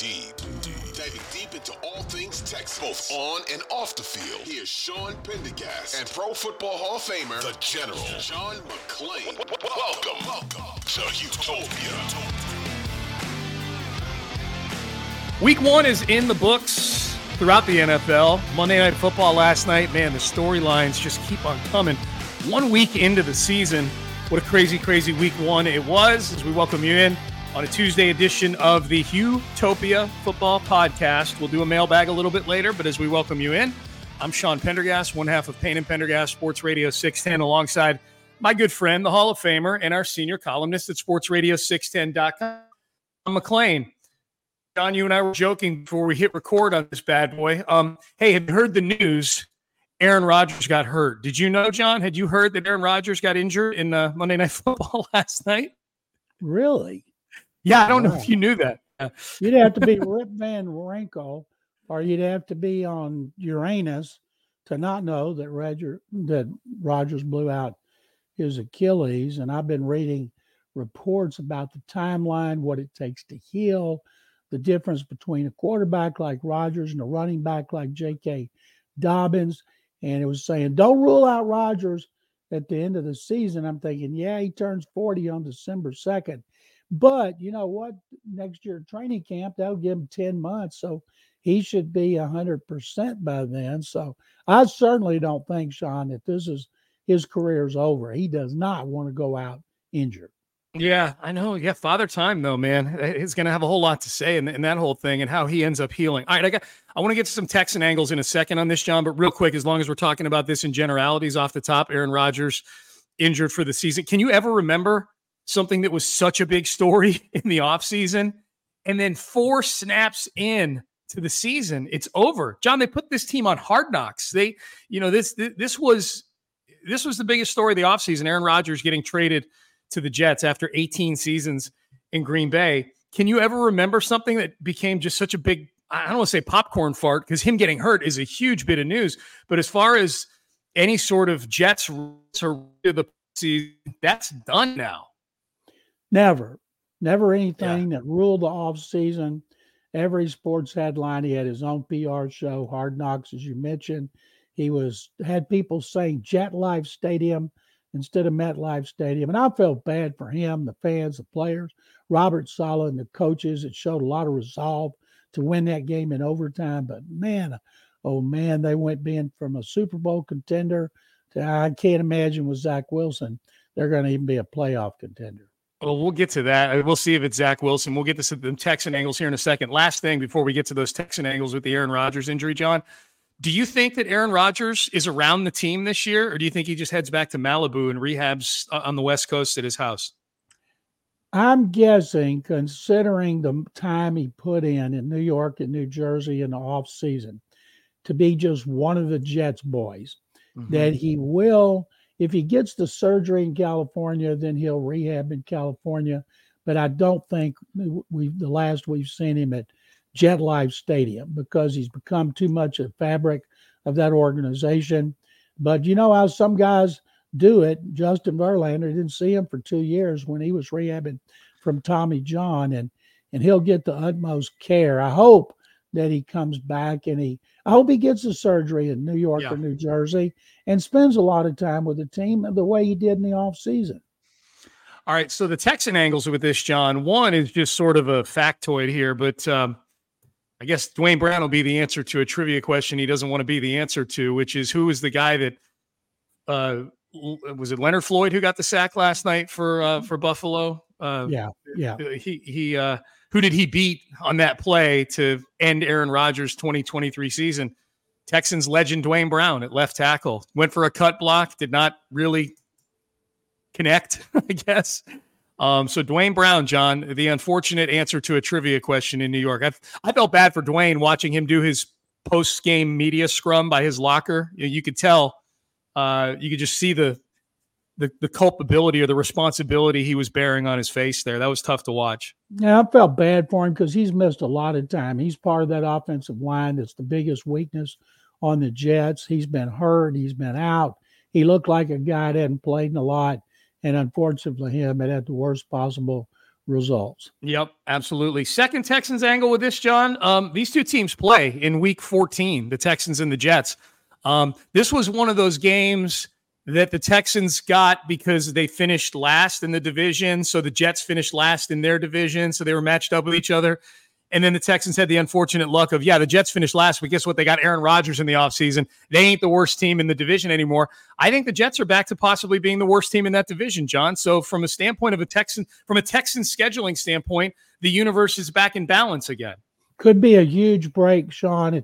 deep, deep, diving deep into all things Texas, both on and off the field. Here's Sean Pendergast and Pro Football Hall of Famer, the General, John McClain. Welcome, welcome to Houtopia. Week one is in the books throughout the NFL. Monday Night Football last night, man, the storylines just keep on coming. One week into the season, what a crazy, crazy week one it was as we welcome you in on a Tuesday edition of the Houtopia Football Podcast. We'll do a mailbag a little bit later, but as we welcome you in, I'm Sean Pendergast, one half of Payne and Pendergast Sports Radio 610, alongside my good friend, the Hall of Famer, and our senior columnist at sportsradio610.com, John McClain. John, you and I were joking before we hit record on this bad boy. Um, hey, have you heard the news? Aaron Rodgers got hurt. Did you know, John? Had you heard that Aaron Rodgers got injured in uh, Monday Night Football last night? Really? Yeah, I don't know if you knew that. Uh, you'd have to be Rip Van Winkle, or you'd have to be on Uranus to not know that Roger that Rodgers blew out his Achilles. And I've been reading reports about the timeline, what it takes to heal, the difference between a quarterback like Rodgers and a running back like J.K. Dobbins. And it was saying, don't rule out Rodgers at the end of the season. I'm thinking, yeah, he turns 40 on December 2nd. But you know what? Next year training camp, that'll give him 10 months. So he should be 100% by then. So I certainly don't think, Sean, that this is his career's over. He does not want to go out injured. Yeah, I know. Yeah, father time though, man. He's going to have a whole lot to say in, in, that whole thing and how he ends up healing. All right, I got. I want to get to some Texan angles in a second on this, John. But real quick, as long as we're talking about this in generalities off the top, Aaron Rodgers injured for the season. Can you ever remember something that was such a big story in the offseason and then four snaps in to the season, it's over. John, they put this team on hard knocks. They, you know, this this was this was the biggest story of the offseason. Aaron Rodgers getting traded to the Jets after 18 seasons in Green Bay. Can you ever remember something that became just such a big, I don't want to say popcorn fart, because him getting hurt is a huge bit of news. But as far as any sort of Jets or the season, that's done now. Never, never anything yeah. that ruled the off season. Every sports headline, he had his own PR show, Hard Knocks, as you mentioned. He was had people saying Jet Life Stadium instead of MetLife Stadium. And I felt bad for him, the fans, the players, Robert Saleh, and the coaches. It showed a lot of resolve to win that game in overtime. But man, oh man, they went being from a Super Bowl contender to I can't imagine with Zach Wilson, they're going to even be a playoff contender. Well, we'll get to that. We'll see if it's Zach Wilson. We'll get to the Texan angles here in a second. Last thing before we get to those Texan angles with the Aaron Rodgers injury, John. Do you think that Aaron Rodgers is around the team this year, or do you think he just heads back to Malibu and rehabs uh, on the West Coast at his house? I'm guessing, considering the time he put in in New York and New Jersey in the off season, to be just one of the Jets boys, mm-hmm. that he will, if he gets the surgery in California, then he'll rehab in California. But I don't think we the last we've seen him at Jet Life Stadium because he's become too much a fabric of that organization. But you know how some guys do it. Justin Verlander didn't see him for two years when he was rehabbing from Tommy John, and and he'll get the utmost care. I hope that he comes back and he I hope he gets the surgery in New York Yeah. or New Jersey and spends a lot of time with the team the way he did in the off season. All right, so the Texan angles with this, John. One is just sort of a factoid here, but um, I guess Duane Brown will be the answer to a trivia question he doesn't want to be the answer to, which is who is the guy that uh, was it Leonard Floyd who got the sack last night for uh, for Buffalo? Uh, Yeah, yeah. he he uh, who did he beat on that play to end Aaron Rodgers' 2023 season? Texans legend Duane Brown at left tackle went for a cut block, did not really connect, I guess. Um, so Duane Brown, John, the unfortunate answer to a trivia question in New York. I I felt bad for Duane watching him do his post game media scrum by his locker. You, you could tell, uh, you could just see the, the the culpability or the responsibility he was bearing on his face there. That was tough to watch. Yeah, I felt bad for him because he's missed a lot of time. He's part of that offensive line that's the biggest weakness on the Jets. He's been hurt. He's been out. He looked like a guy that hadn't played in a lot. And unfortunately for him, it had the worst possible results. Yep, absolutely. Second Texans angle with this, John. Um, these two teams play in Week 14, the Texans and the Jets. Um, this was one of those games that the Texans got because they finished last in the division. So the Jets finished last in their division, so they were matched up with each other. And then the Texans had the unfortunate luck of, yeah, the Jets finished last, but guess what? They got Aaron Rodgers in the offseason. They ain't the worst team in the division anymore. I think the Jets are back to possibly being the worst team in that division, John. So from a standpoint of a Texan, from a Texan scheduling standpoint, the universe is back in balance again. Could be a huge break, Sean.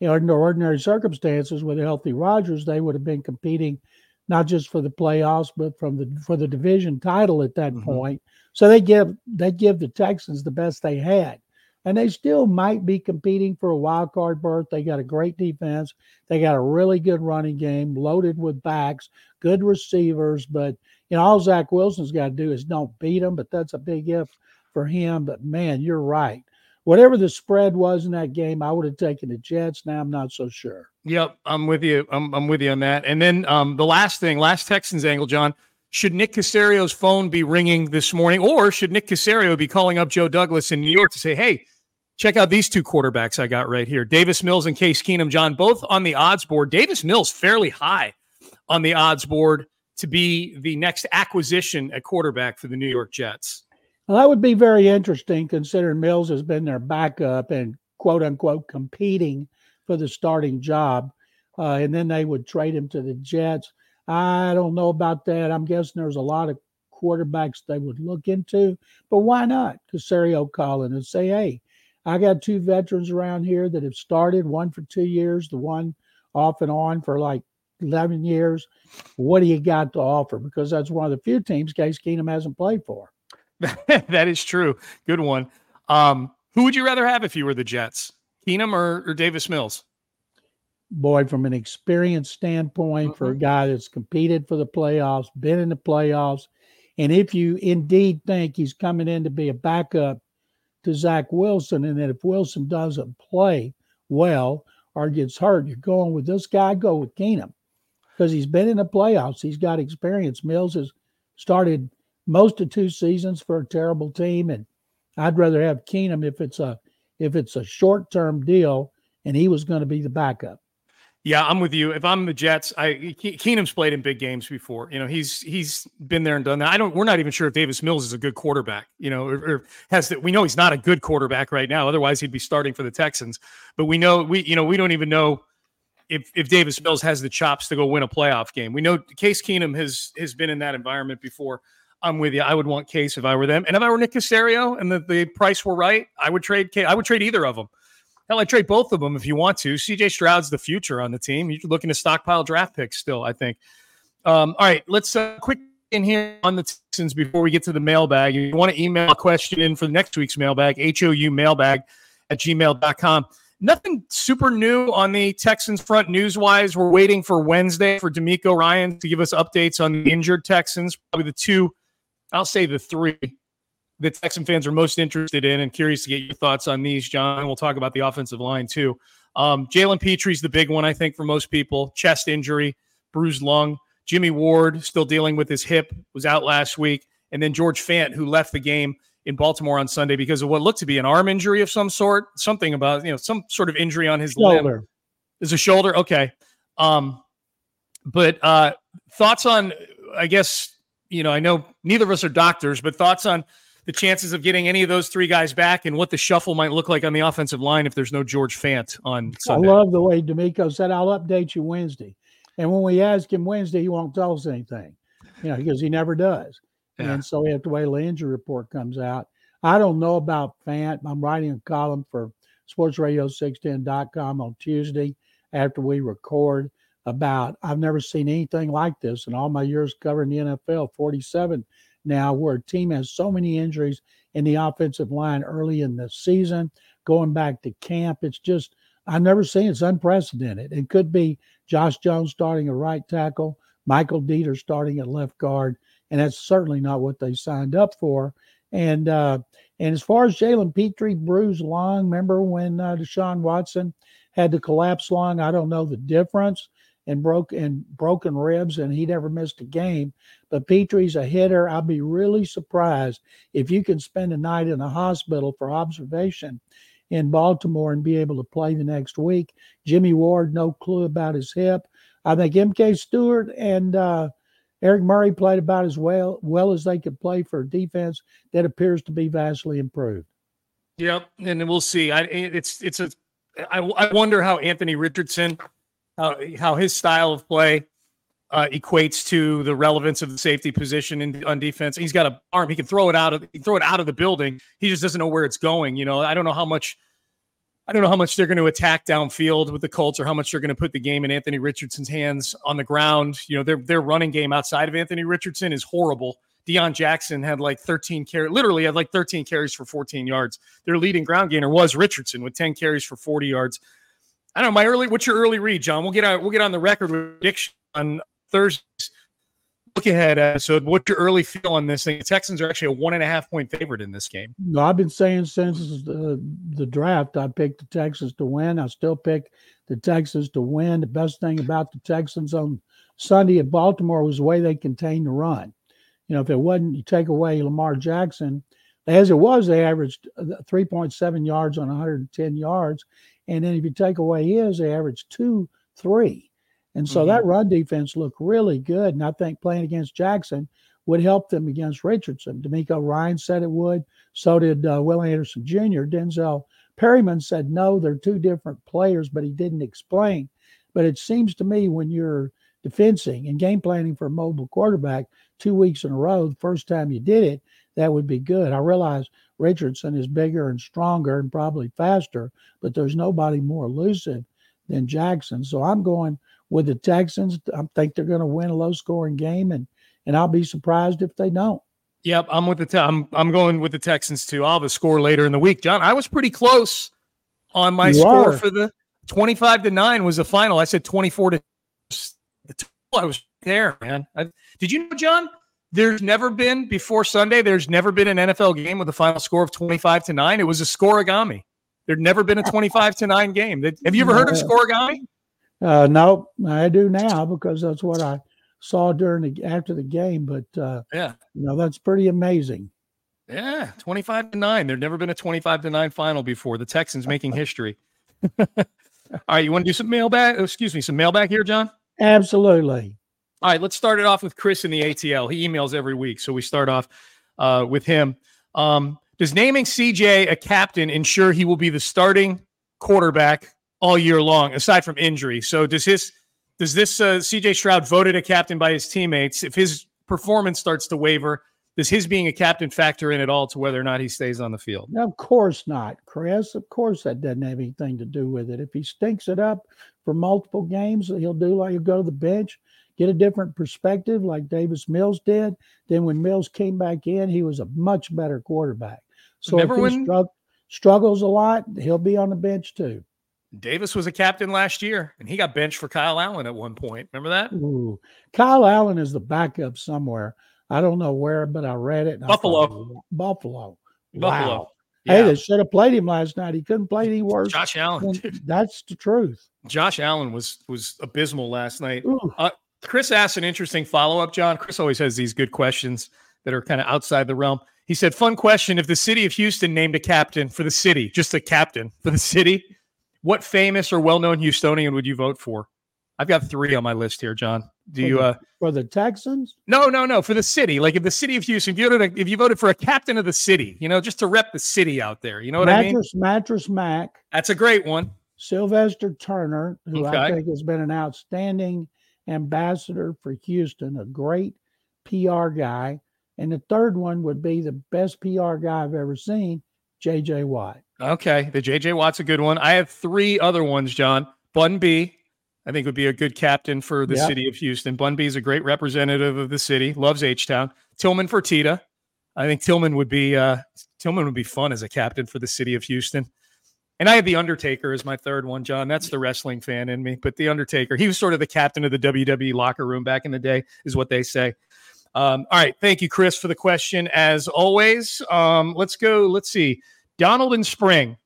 Know, under ordinary circumstances with a healthy Rodgers, they would have been competing not just for the playoffs, but from the for the division title at that Mhm. point. So they give they give the Texans the best they had. And they still might be competing for a wild card berth. They got a great defense. They got a really good running game, loaded with backs, good receivers. But you know, all Zach Wilson's got to do is don't beat them. But that's a big if for him. But man, you're right. Whatever the spread was in that game, I would have taken the Jets. Now I'm not so sure. Yep, I'm with you. I'm, I'm with you on that. And then um, the last thing, last Texans angle, John. Should Nick Caserio's phone be ringing this morning, or should Nick Caserio be calling up Joe Douglas in New York to say, "Hey, check out these two quarterbacks I got right here, Davis Mills and Case Keenum, John, both on the odds board. Davis Mills fairly high on the odds board to be the next acquisition at quarterback for the New York Jets. Well, that would be very interesting considering Mills has been their backup and quote unquote competing for the starting job. Uh, and then they would trade him to the Jets. I don't know about that. I'm guessing there's a lot of quarterbacks they would look into, but why not? Caserio calling and say, hey, I got two veterans around here that have started, one for two years, the one off and on for like 11 years. What do you got to offer? Because that's one of the few teams Case Keenum hasn't played for. that is true. Good one. Um, who would you rather have if you were the Jets, Keenum or, or Davis Mills? boy, from an experience standpoint, for a guy that's competed for the playoffs, been in the playoffs, and if you indeed think he's coming in to be a backup to Zach Wilson, and that if Wilson doesn't play well or gets hurt, you're going with this guy, go with Keenum because he's been in the playoffs. He's got experience. Mills has started most of two seasons for a terrible team, and I'd rather have Keenum if it's a if it's a short term deal and he was going to be the backup. Yeah, I'm with you. If I'm the Jets, I Keenum's played in big games before. You know, he's he's been there and done that. I don't. We're not even sure if Davis Mills is a good quarterback. You know, or, or has that. We know he's not a good quarterback right now. Otherwise, he'd be starting for the Texans. But we know we you know we don't even know if if Davis Mills has the chops to go win a playoff game. We know Case Keenum has has been in that environment before. I'm with you. I would want Case if I were them, and if I were Nick Caserio and the, the price were right, I would trade. Case. I would trade either of them. Hell, I trade both of them if you want to. CJ Stroud's the future on the team. You're looking to stockpile draft picks still, I think. Um, all right, let's uh, quick in here on the Texans before we get to the mailbag. You want to email a question in for next week's mailbag, HOU mailbag at gmail.com. Nothing super new on the Texans front news wise. We're waiting for Wednesday for DeMeco Ryan to give us updates on the injured Texans. Probably the two, I'll say the three that Texan fans are most interested in and curious to get your thoughts on these, John. We'll talk about the offensive line too. Um, Jalen Pitre's the big one, I think, for most people. Chest injury, bruised lung. Jimmy Ward still dealing with his hip, was out last week. And then George Fant, who left the game in Baltimore on Sunday because of what looked to be an arm injury of some sort, something about you know some sort of injury on his shoulder. limb. Is a shoulder okay? Um, but uh, thoughts on, I guess you know, I know neither of us are doctors, but thoughts on the chances of getting any of those three guys back and what the shuffle might look like on the offensive line if there's no George Fant on Sunday. I love the way DeMeco said, I'll update you Wednesday. And when we ask him Wednesday, he won't tell us anything, you know, because he never does. Yeah. And so we have to wait till the injury report comes out. I don't know about Fant. I'm writing a column for sportsradio610.com on Tuesday after we record about I've never seen anything like this in all my years covering the NFL, 47 now, where a team has so many injuries in the offensive line early in the season, going back to camp. It's just I've never seen it's unprecedented. It could be Josh Jones starting a right tackle, Michael Deiter starting at left guard, and that's certainly not what they signed up for. And uh, and as far as Jalen Pitre bruised lung, remember when uh, Deshaun Watson had the collapse lung? I don't know the difference and broke and broken ribs, and he never missed a game. But Pitre's a hitter. I'd be really surprised if you can spend a night in a hospital for observation in Baltimore and be able to play the next week. Jimmy Ward, no clue about his hip. I think MK Stewart and uh, Eric Murray played about as well well as they could play for a defense that appears to be vastly improved. Yep, and we'll see. I it's it's a I, I wonder how Anthony Richardson how how his style of play uh, equates to the relevance of the safety position in, on defense. He's got an arm; he can throw it out of throw it out of the building. He just doesn't know where it's going. You know, I don't know how much. I don't know how much they're going to attack downfield with the Colts, or how much they're going to put the game in Anthony Richardson's hands on the ground. You know, their their running game outside of Anthony Richardson is horrible. Deon Jackson had like 13 carries, literally had like 13 carries for 14 yards. Their leading ground gainer was Richardson with 10 carries for 40 yards. I don't know. My early, what's your early read, John? We'll get on, we'll get on the record prediction on Thursday. Look ahead episode. What's your early feel on this thing? The Texans are actually a one and a half point favorite in this game. No, I've been saying since the, the draft, I picked the Texans to win. I still pick the Texans to win. The best thing about the Texans on Sunday at Baltimore was the way they contained the run. You know, if it wasn't, you take away Lamar Jackson, as it was, they averaged uh, 3.7 yards on 110 yards. And then if you take away his, they averaged two, three. And so mm-hmm. that run defense looked really good. And I think playing against Jackson would help them against Richardson. DeMeco Ryan said it would. So did uh, Will Anderson Jr. Denzel Perryman said no, they're two different players, but he didn't explain. But it seems to me when you're defending and game planning for a mobile quarterback two weeks in a row, the first time you did it, that would be good. I realize Richardson is bigger and stronger and probably faster, but there's nobody more elusive than Jackson. So I'm going with the Texans. I think they're going to win a low scoring game, and and I'll be surprised if they don't. Yep, I'm with the te- I'm I'm going with the Texans too. I'll have a score later in the week, John. I was pretty close on my you score are. for the 25 to 9 was the final. I said 24 to I was there, man. I, did you know, John? There's never been before Sunday. There's never been an NFL game with a final score of 25 to nine. It was a scorigami. There'd never been a 25 to nine game. Have you ever heard of scorigami? Uh, no, I do now because that's what I saw during the after the game. But uh, yeah, you know that's pretty amazing. Yeah, 25 to 9. There'd never been a 25 to 9 final before. The Texans making history. All right, you want to do some mailbag? Excuse me, some mailbag here, John? Absolutely. All right, let's start it off with Chris in the ATL. He emails every week, so we start off uh, with him. Um, does naming CJ a captain ensure he will be the starting quarterback all year long, aside from injury? So does his does this uh, CJ Stroud voted a captain by his teammates? If his performance starts to waver, does his being a captain factor in at all to whether or not he stays on the field? Of course not, Chris. Of course that doesn't have anything to do with it. If he stinks it up for multiple games, he'll do like he'll go to the bench get a different perspective like Davis Mills did. Then when Mills came back in, he was a much better quarterback. So Remember if he when... strugg- struggles a lot, he'll be on the bench too. Davis was a captain last year, and he got benched for Kyle Allen at one point. Remember that? Ooh. Kyle Allen is the backup somewhere. I don't know where, but I read it. Buffalo. Thought, Buffalo. Buffalo. Wow. Yeah. Hey, they should have played him last night. He couldn't play any worse. Josh Allen. That's the truth. Josh Allen was was abysmal last night. Uh, Chris asked an interesting follow up, John. Chris always has these good questions that are kind of outside the realm. He said, "Fun question: If the city of Houston named a captain for the city, just a captain for the city, what famous or well-known Houstonian would you vote for?" I've got three on my list here, John. Do for you? the, uh for the Texans? No, no, no. For the city, like if the city of Houston, if you voted, if you voted for a captain of the city, you know, just to rep the city out there. You know what Mattress, I mean? Mattress Mac, That's a great one. Sylvester Turner, who I think has been an outstanding ambassador for Houston, a great PR guy. And the third one would be the best PR guy I've ever seen, JJ Watt. Okay, the JJ Watt's a good one. I have three other ones, John. Bun B, I think would be a good captain for the Yep. city of Houston. Bun B is a great representative of the city. Loves H Town. Tillman Fertitta. I think Tillman would be uh, Tillman would be fun as a captain for the city of Houston. And I have the Undertaker as my third one, John. That's the wrestling fan in me. But the Undertaker, he was sort of the captain of the WWE locker room back in the day, is what they say. Um, all right, thank you, Chris, for the question. As always, um, let's go. Let's see. Donald and Spring.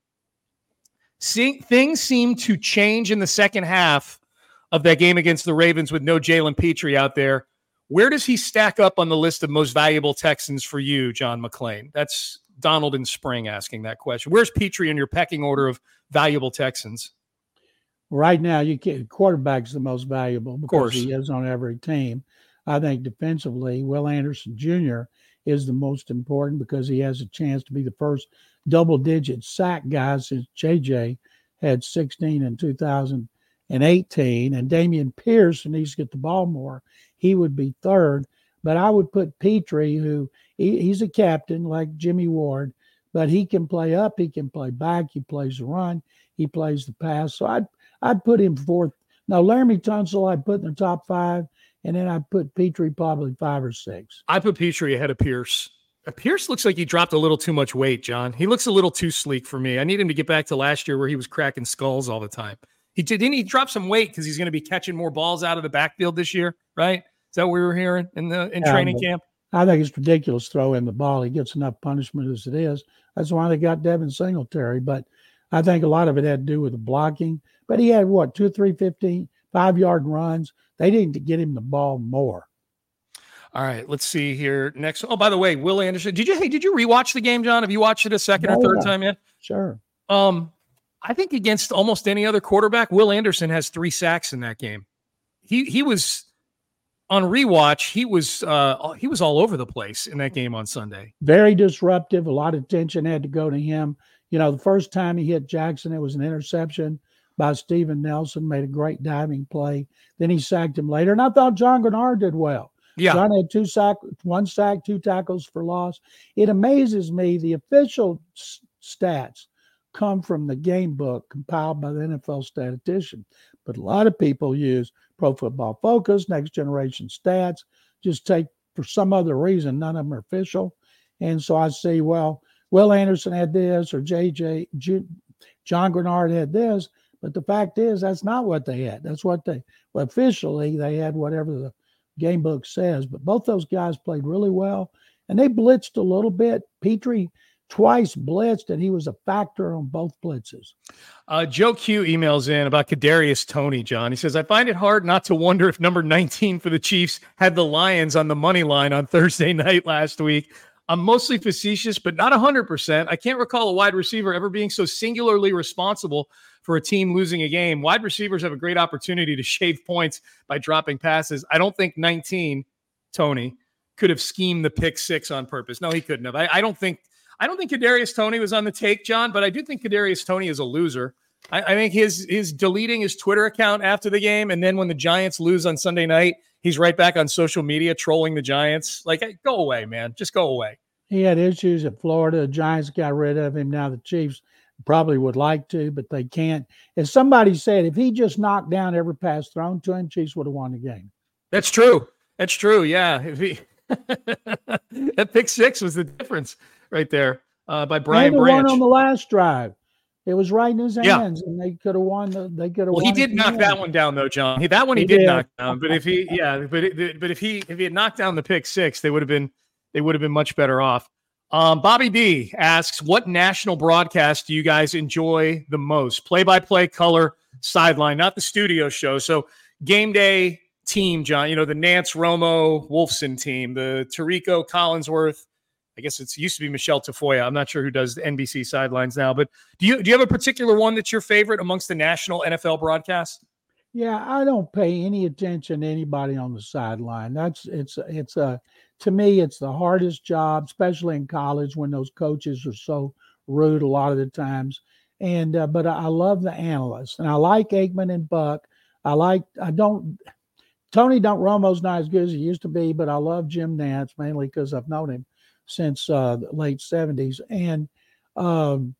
See, things seem to change in the second half of that game against the Ravens with no Jalen Pitre out there. Where does he stack up on the list of most valuable Texans for you, John McClain? That's Donald and Spring asking that question. Where's Pitre in your pecking order of valuable Texans? Right now, you can quarterback's the most valuable because he is on every team. I think defensively, Will Anderson Jr. is the most important because he has a chance to be the first double digit sack guy since JJ had 16 in 2018. And Dameon Pierce needs to get the ball more. He would be third. But I would put Pitre, who he, he's a captain like Jimmy Ward, but he can play up, he can play back, he plays the run, he plays the pass. So I'd I'd put him fourth. Now Laremy Tunsil I'd put in the top five, and then I'd put Pitre probably five or six. I put Pitre ahead of Pierce. Uh, Pierce looks like he dropped a little too much weight, John. He looks a little too sleek for me. I need him to get back to last year where he was cracking skulls all the time. He did, didn't he drop some weight because he's going to be catching more balls out of the backfield this year, right? Is that what we were hearing in the in Yeah, training camp? I think it's ridiculous throwing the ball. He gets enough punishment as it is. That's why they got Devin Singletary. But I think a lot of it had to do with the blocking. But he had what, two, three, 15, five yard runs. They didn't get him the ball more. All right, let's see here. Next. Oh, by the way, Will Anderson. Did you hey, did you rewatch the game, John? Have you watched it a second or Oh, third yeah. time yet? Sure. Um, I think against almost any other quarterback, Will Anderson has three sacks in that game. He he was on rewatch. He was uh he was all over the place in that game on Sunday. very disruptive. A lot of attention had to go to him. You know, the first time he hit Jackson, it was an interception by Steven Nelson, made a great diving play. Then he sacked him later. And I thought John Greenard did well. Yeah, John had two sack, one sack, two tackles for loss. It amazes me the official s- stats come from the game book compiled by the NFL statistician, but a lot of people use Pro Football Focus, Next Generation Stats, just take for some other reason. None of them are official, and so I see well, Will Anderson had this or JJ Ju- John Greenard had this, but the fact is that's not what they had. That's what they well, officially they had whatever the game book says. But both those guys played really well, and they blitzed a little bit. Pitre twice blitzed, and he was a factor on both blitzes. Uh, Joe Q emails in about Kadarius Toney. John, he says, "I find it hard not to wonder if number 19 for the Chiefs had the Lions on the money line on Thursday night last week." I'm mostly facetious, but not 100%. I can't recall a wide receiver ever being so singularly responsible for a team losing a game. Wide receivers have a great opportunity to shave points by dropping passes. I don't think 19, Toney, could have schemed the pick six on purpose. No, he couldn't have. I, I don't think I don't think Kadarius Toney was on the take, John, but I do think Kadarius Toney is a loser. I, I think his his deleting his Twitter account after the game, and then when the Giants lose on Sunday night, he's right back on social media trolling the Giants. Like, hey, go away, man. Just go away. He had issues at Florida. The Giants got rid of him. Now the Chiefs probably would like to, but they can't. As somebody said, if he just knocked down every pass thrown to him, Chiefs would have won the game. That's true. That's true. Yeah. If he that pick six was the difference right there uh, by Brian and Branch. on the last drive. It was right in his Yeah. hands, and they could have won. The, they could have. Well, he did knock that one down though, John. He, that one he, He did, did. knock down. But if he, yeah, but it, but if he if he had knocked down the pick six, they would have been they would have been much better off. Um, Bobby D asks, "What national broadcast do you guys enjoy the most? Play by play, color, sideline, not the studio show. So game day team, John. You know, the Nantz Romo Wolfson team, the Tirico Collinsworth. I guess it's used to be Michelle Tafoya. I'm not sure who does the NBC sidelines now, but do you do you have a particular one that's your favorite amongst the national NFL broadcasts? Yeah, I don't pay any attention to anybody on the sideline. That's it's it's a to me it's the hardest job, especially in college when those coaches are so rude a lot of the times. And uh, but I love the analysts, and I like Aikman and Buck. I like I don't Tony Don't Romo's not as good as he used to be, but I love Jim Nantz mainly because I've known him since uh, the late '70s, and um,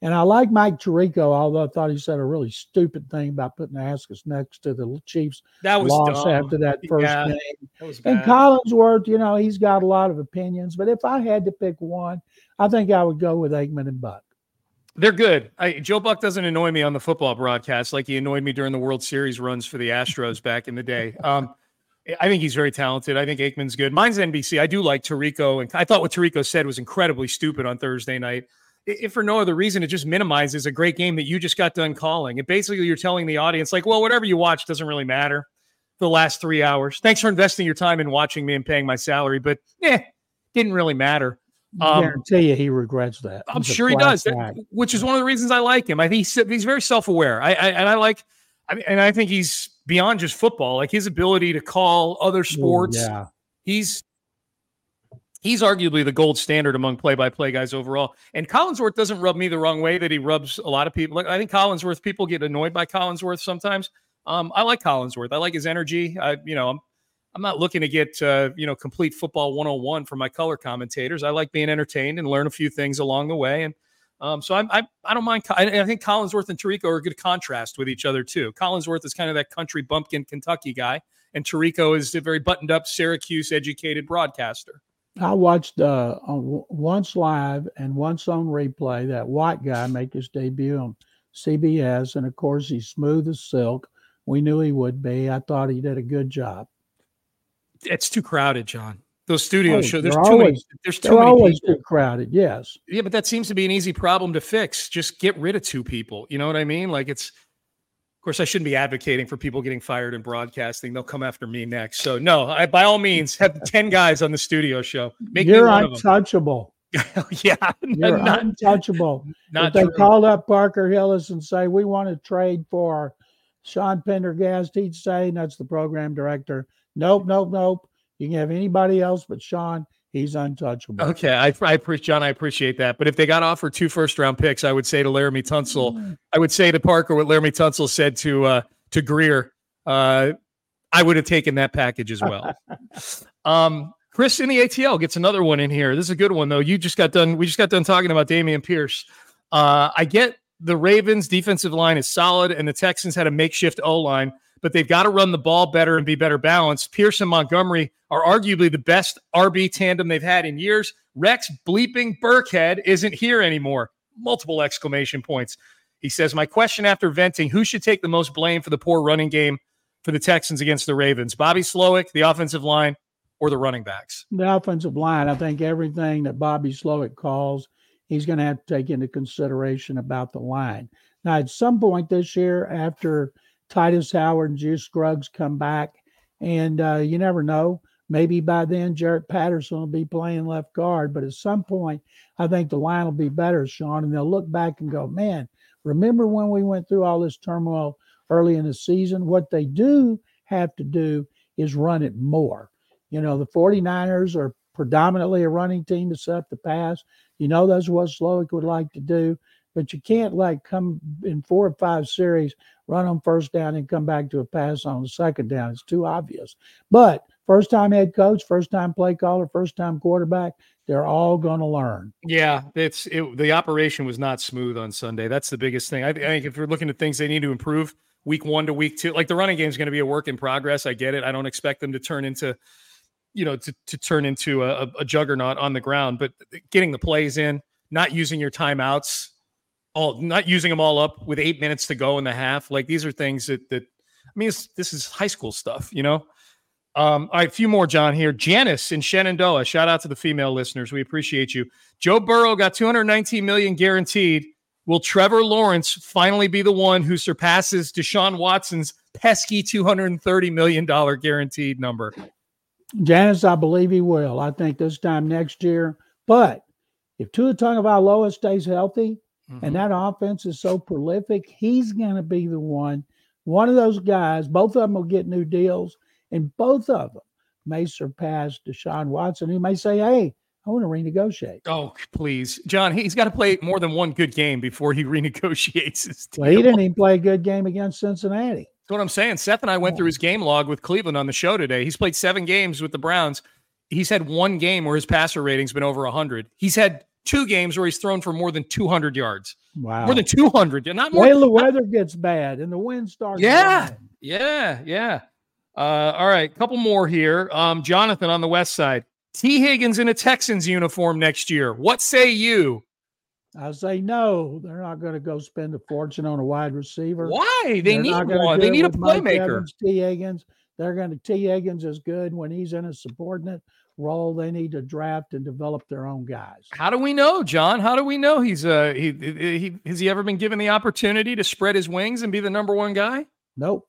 and I like Mike Tirico, although I thought he said a really stupid thing about putting Askus next to the Chiefs. That was loss dumb. after that first Yeah, game. That was And. Collinsworth, you know, he's got a lot of opinions, but if I had to pick one, I think I would go with Aikman and Buck. They're good. I, Joe Buck doesn't annoy me on the football broadcast like he annoyed me during the World Series runs for the Astros back in the day. Um, I think he's very talented. I think Aikman's good. Mine's NBC. I do like Tirico, and I thought what Tirico said was incredibly stupid on Thursday night. If for no other reason, it just minimizes a great game that you just got done calling. And basically, you're telling the audience, like, well, whatever you watch doesn't really matter. The last three hours. Thanks for investing your time in watching me and paying my salary, but yeah, didn't really matter. I Um, guarantee you he regrets that. I'm a sure he does, that- which is one of the reasons I like him. I think he's, he's very self aware. I, I and I like, I mean, and I think he's beyond just football. Like his ability to call other Ooh, sports. yeah. He's he's arguably the gold standard among play by play guys overall. And Collinsworth doesn't rub me the wrong way that he rubs a lot of people. Like I think Collinsworth people get annoyed by Collinsworth sometimes. Um, I like Collinsworth. I like his energy. I you know I'm I'm not looking to get uh, you know complete football 101 from my color commentators. I like being entertained and learn a few things along the way. And um, so I'm, I I don't mind. I, I think Collinsworth and Tirico are a good contrast with each other too. Collinsworth is kind of that country bumpkin Kentucky guy, and Tirico is a very buttoned up Syracuse educated broadcaster. I watched uh, on, once live and once on replay that white guy make his debut on CBS, and of course he's smooth as silk. We knew he would be. I thought he did a good job. It's too crowded, John. Those studio Oh, show there's too many. There's too many always people. too crowded. Yes. Yeah, but that seems to be an easy problem to fix. Just get rid of two people. You know what I mean? Like it's. Of course, I shouldn't be advocating for people getting fired in broadcasting. They'll come after me next. So no, I, by all means, have ten guys on the studio show. Make You're one of them. untouchable. yeah, You're not, untouchable. not if they true. called up Parker Hillis and say we want to trade for Sean Pendergast, he'd say, that's the program director. Nope, nope, nope. You can have anybody else but Sean. He's untouchable. Okay, I, I appreciate John. I appreciate that. But if they got offered two first round picks, I would say to Laremy Tunsil, I would say to Parker what Laremy Tunsil said to uh, to Grier. Uh, I would have taken that package as well. um, Chris in the ATL gets another one in here. This is a good one though. You just got done. We just got done talking about Dameon Pierce. Uh, I get the Ravens' defensive line is solid, and the Texans had a makeshift O line, but they've got to run the ball better and be better balanced. Pierce and Montgomery are arguably the best RB tandem they've had in years. Rex bleeping Burkhead isn't here anymore. Multiple exclamation points. He says, My question after venting who should take the most blame for the poor running game for the Texans against the Ravens? Bobby Slowik, the offensive line, or the running backs? The offensive line, I think everything that Bobby Slowik calls, he's going to have to take into consideration about the line. Now, at some point this year, after Tytus Howard and Juice Scruggs come back, and uh, you never know, maybe by then Jarrett Patterson will be playing left guard. But at some point, I think the line will be better, Sean, and they'll look back and go, man, remember when we went through all this turmoil early in the season? What they do have to do is run it more. You know, the 49ers are predominantly a running team to set the pass. You know, that's what Slowik would like to do, but you can't like come in four or five series, run on first down and come back to a pass on the second down. It's too obvious. But first time head coach, first time play caller, first time quarterback, they're all going to learn. Yeah, it's it, the operation was not smooth on Sunday. That's the biggest thing. I, I think if you're looking at things they need to improve week one to week two, like the running game is going to be a work in progress. I get it. I don't expect them to turn into, you know, to, to turn into a, a juggernaut on the ground, but getting the plays in, not using your timeouts, all not using them all up with eight minutes to go in the half. Like these are things that that I mean, this is high school stuff, you know. Um, all right, a few more, John, here. Janice in Shenandoah. Shout out to the female listeners. We appreciate you. Joe Burrow got 219 million guaranteed. Will Trevor Lawrence finally be the one who surpasses Deshaun Watson's pesky $230 million guaranteed number? Janice, I believe he will. I think this time next year. But if Tua Tagovailoa stays healthy mm-hmm. and that offense is so prolific, he's going to be the one. One of those guys, both of them will get new deals, and both of them may surpass Deshaun Watson, who may say, hey, I want to renegotiate. Oh, please, John. He's got to play more than one good game before he renegotiates his deal. Well, he didn't even play a good game against Cincinnati. That's what I'm saying. Seth and I went through his game log with Cleveland on the show today. He's played seven games with the Browns. He's had one game where his passer rating's been over 100. He's had two games where he's thrown for more than 200 yards. Wow. More than 200. Not more. Well, the weather gets bad and the wind starts. Yeah. Yeah. Yeah. Uh, all right. Couple more here. Um, Jonathan on the west side. Tee Higgins in a Texans uniform next year. What say you? I say no. They're not going to go spend a fortune on a wide receiver. Why? They They're need one. They need a playmaker. Tee Higgins. They're going to Tee Higgins is good when he's in a subordinate role. They need to draft and develop their own guys. How do we know, John? How do we know he's uh he, he, has he ever been given the opportunity to spread his wings and be the number one guy? Nope.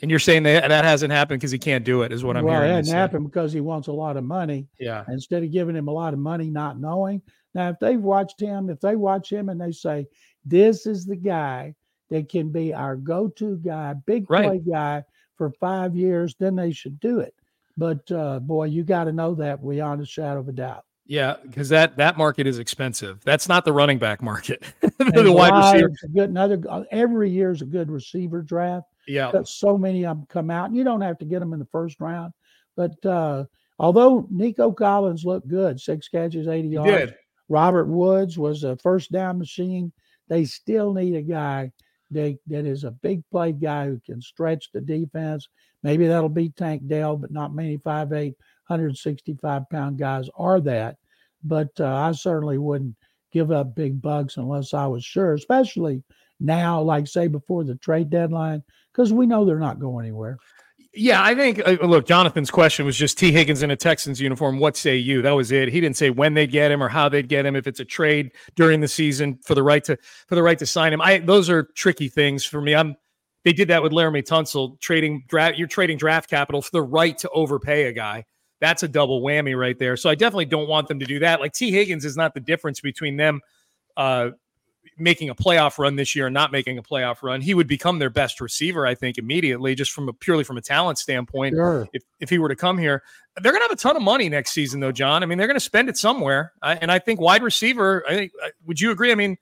And you're saying that that hasn't happened because he can't do it, is what I'm well, hearing. Well, it hasn't happened because he wants a lot of money. Yeah. Instead of giving him a lot of money, not knowing. Now, if they've watched him, if they watch him and they say, this is the guy that can be our go to guy, big play guy for five years, then they should do it. But uh, boy, you got to know that beyond a shadow of a doubt. Yeah, because that that market is expensive. That's not the running back market. the wide receiver. Good, another uh, every year is a good receiver draft. Yeah. But so many of them come out. And you don't have to get them in the first round. But uh, although Nico Collins looked good, six catches, 80 yards. Did. Robert Woods was a first down machine. They still need a guy that, that is a big play guy who can stretch the defense. Maybe that'll be Tank Dell, but not many 5'8, 165 pound guys are that. But uh, I certainly wouldn't give up big bucks unless I was sure, especially now, like say before the trade deadline because we know they're not going anywhere. Yeah, I think uh, look, Jonathan's question was just Tee Higgins in a Texans uniform. What say you? That was it. He didn't say when they'd get him or how they'd get him. If it's a trade during the season for the right to for the right to sign him, I those are tricky things for me. I'm they did that with Laremy Tunsil trading draft. You're trading draft capital for the right to overpay a guy. That's a double whammy right there. So I definitely don't want them to do that. Like Tee Higgins is not the difference between them uh, making a playoff run this year and not making a playoff run, he would become their best receiver, I think, immediately, just from a purely from a talent standpoint. Sure. If, if he were to come here, they're going to have a ton of money next season, though, John. I mean, they're going to spend it somewhere. I, and I think wide receiver, I think, would you agree? I mean,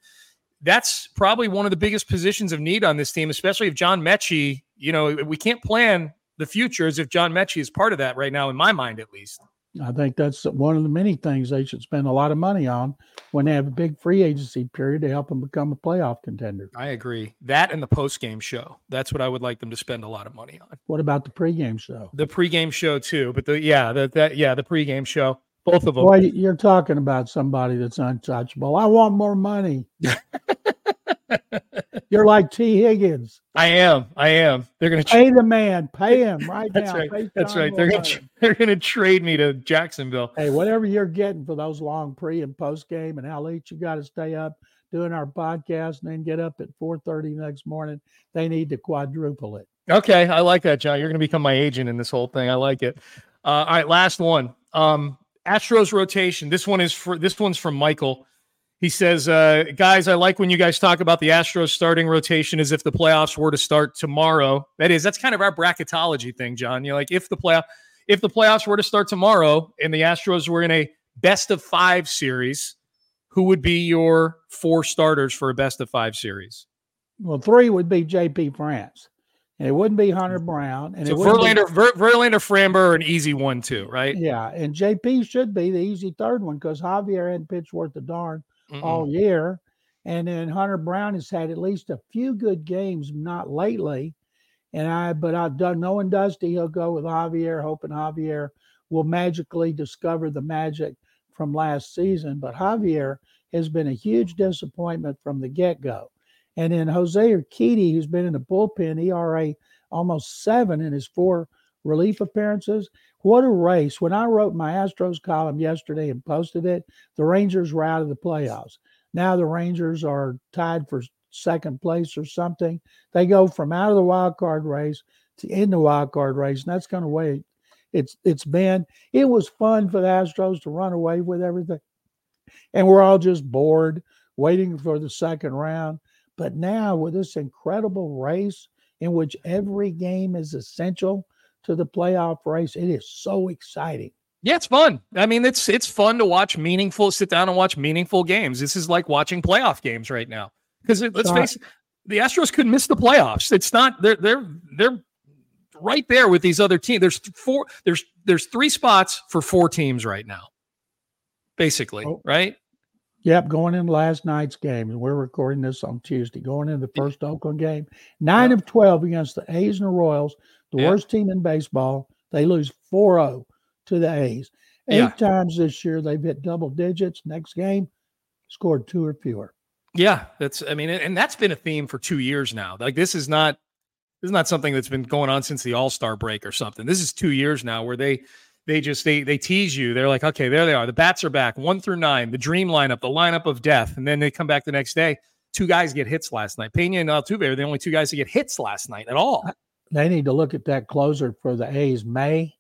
that's probably one of the biggest positions of need on this team, especially if John Metchie, you know, we can't plan the future as if John Metchie is part of that right now, in my mind, at least. I think that's one of the many things they should spend a lot of money on when they have a big free agency period to help them become a playoff contender. I agree. That and the post game show. That's what I would like them to spend a lot of money on. What about the pregame show? The pregame show too, but the yeah, the, that yeah, the pregame show. Both of them. Boy, you're talking about somebody that's untouchable. I want more money. You're like Tee Higgins. I am. I am. They're going to pay the man. Pay him right That's now. Right. That's right. They're going to they're going to trade me to Jacksonville. Hey, whatever you're getting for those long pre and post game, and how late you got to stay up doing our podcast, and then get up at 4:30 next morning. They need to quadruple it. Okay, I like that, John. You're going to become my agent in this whole thing. I like it. Uh, all right, last one. Um, Astros rotation. This one is for this one's from Michael. He says, uh, guys, I like when you guys talk about the Astros starting rotation as if the playoffs were to start tomorrow. That is, that's kind of our bracketology thing, John. You're like, if the playoff, if the playoffs were to start tomorrow and the Astros were in a best of five series, who would be your four starters for a best of five series? Well, three would be JP France. And it wouldn't be Hunter mm-hmm. Brown. And so Verlander, be, Ver, Verlander, Framber, an easy one too, right? Yeah, and JP should be the easy third one because Javier hadn't pitched worth a darn Mm-mm. all year. And then Hunter Brown has had at least a few good games, not lately. And I, but I've done knowing Dusty, he'll go with Javier, hoping Javier will magically discover the magic from last season. But Javier has been a huge disappointment from the get go. And then Jose Urquidy, who's been in the bullpen, ERA almost seven in his four relief appearances. What a race. When I wrote my Astros column yesterday and posted it, the Rangers were out of the playoffs. Now the Rangers are tied for second place or something. They go from out of the wild card race to in the wild card race, and that's going to wait. it's it's been. It was fun for the Astros to run away with everything, and we're all just bored waiting for the second round. But now with this incredible race in which every game is essential to the playoff race, it is so exciting. Yeah, it's fun. I mean, it's it's fun to watch meaningful, sit down and watch meaningful games. This is like watching playoff games right now. Because let's face it, the Astros could miss the playoffs. It's not they're they're they're right there with these other teams. There's four. There's there's three spots for four teams right now, basically. Oh. Right. Yep, going in last night's game. And we're recording this on Tuesday. Going in the first Oakland game, nine of twelve against the A's and the Royals, the yep. worst team in baseball. They lose 4-0 to the A's. Eight yeah. times this year they've hit double digits. Next game, scored two or fewer. Yeah, that's I mean, and that's been a theme for two years now. Like this is not this is not something that's been going on since the All Star break or something. This is two years now where they they just they they tease you. They're like, okay, there they are. The bats are back, one through nine, the dream lineup, the lineup of death, and then they come back the next day. Two guys get hits last night. Pena and Altuve are the only two guys to get hits last night at all. They need to look at that closer for the A's. May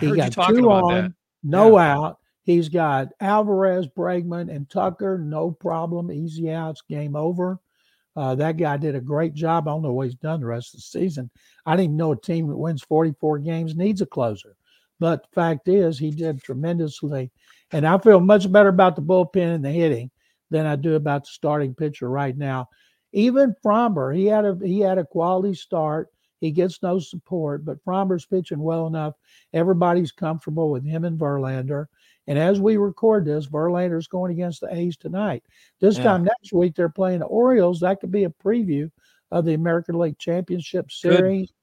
he got two on, that. no yeah. out. He's got Alvarez, Bregman, and Tucker. No problem. Easy outs. Game over. Uh, that guy did a great job. I don't know what he's done the rest of the season. I didn't know a team that wins 44 games needs a closer. But the fact is, he did tremendously. And I feel much better about the bullpen and the hitting than I do about the starting pitcher right now. Even Framber, he had a he had a quality start. He gets no support, but Framber's pitching well enough. Everybody's comfortable with him and Verlander. And as we record this, Verlander's going against the A's tonight. This yeah. time next week, they're playing the Orioles. That could be a preview of the American League Championship Series. Good.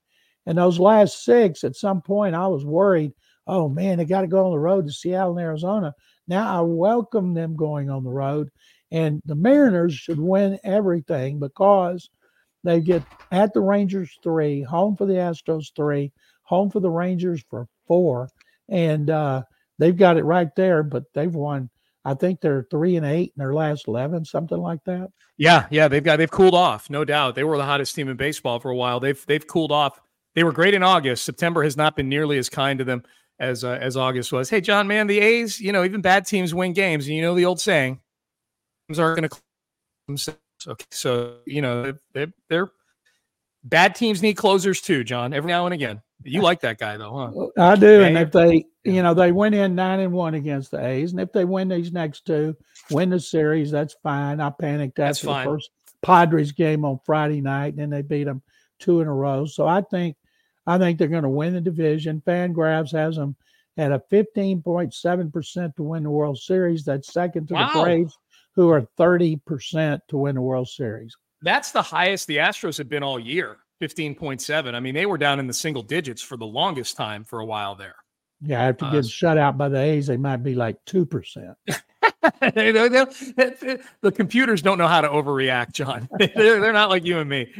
And those last six, at some point, I was worried. Oh man, they got to go on the road to Seattle and Arizona. Now I welcome them going on the road, and the Mariners should win everything because they get at the Rangers three, home for the Astros three, home for the Rangers for four, and uh, they've got it right there, but they've won. I think they're three and eight in their last eleven, something like that. Yeah, yeah, they've got they've cooled off, no doubt. They were the hottest team in baseball for a while. They've they've cooled off. They were great in August. September has not been nearly as kind to them as uh, as August was. Hey, John, man, the A's, you know, even bad teams win games, and you know the old saying, teams aren't going to. Okay, so you know they're, they're bad teams need closers too, John. Every now and again. You like that guy though, huh? I do. And if they, you know, they went in nine and one against the A's, and if they win these next two, win the series, that's fine. I panicked after the first Padres game on Friday night, and then they beat them two in a row. So I think, I think they're going to win the division. Fangraphs has them at a 15.7% to win the World Series. That's second to wow. the Braves, who are 30% to win the World Series. That's the highest the Astros have been all year. 15.7. I mean, they were down in the single digits for the longest time for a while there. Yeah, after getting uh, shut out by the A's, they might be like 2%. the computers don't know how to overreact, John. they're, they're not like you and me.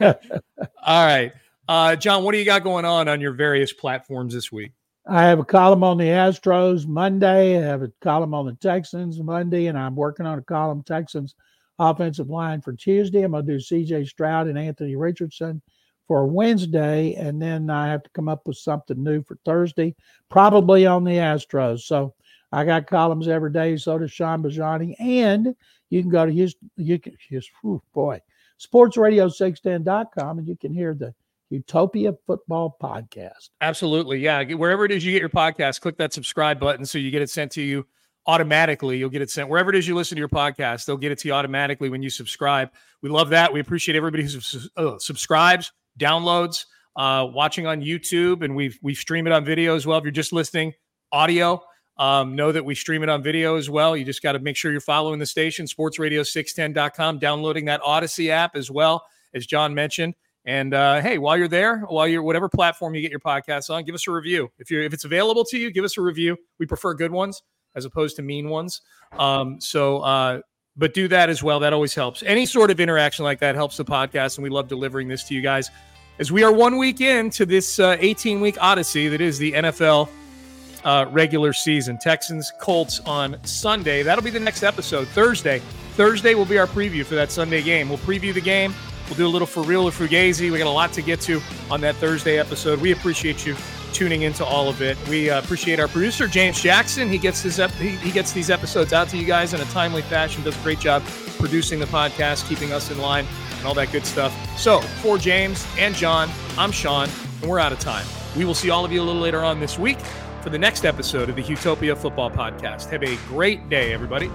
All right. Uh, John, what do you got going on on your various platforms this week? I have a column on the Astros Monday. I have a column on the Texans Monday, and I'm working on a column Texans offensive line for Tuesday. I'm going to do CJ Stroud and Anthony Richardson for Wednesday, and then I have to come up with something new for Thursday, probably on the Astros. So I got columns every day. So does Sean Bajani, and you can go to his you can his whew, boy sportsradio610.com and you can hear the Houtopia Football Podcast. Absolutely. Yeah. Wherever it is you get your podcast, click that subscribe button so you get it sent to you automatically. You'll get it sent wherever it is you listen to your podcast. They'll get it to you automatically when you subscribe. We love that. We appreciate everybody who uh, subscribes, downloads, uh, watching on YouTube, and we we stream it on video as well. If you're just listening audio, um, know that we stream it on video as well. You just got to make sure you're following the station, sportsradio610.com, downloading that Audacy app as well, as John mentioned. And uh, hey, while you're there, while you're whatever platform you get your podcast on, give us a review. If you're if it's available to you, give us a review. We prefer good ones as opposed to mean ones. Um, so, uh, but do that as well. That always helps. Any sort of interaction like that helps the podcast, and we love delivering this to you guys. As we are one week into this 18 uh, week odyssey that is the NFL uh, regular season. Texans, Colts on Sunday. That'll be the next episode. Thursday. Thursday will be our preview for that Sunday game. We'll preview the game. We'll do a little for real or fugazi. We got a lot to get to on that Thursday episode. We appreciate you tuning into all of it. We uh, appreciate our producer James Jackson. He gets this ep- he gets these episodes out to you guys in a timely fashion. Does a great job producing the podcast, keeping us in line, and all that good stuff. So for James and John, I'm Sean, and we're out of time. We will see all of you a little later on this week for the next episode of the Houtopia Football Podcast. Have a great day, everybody.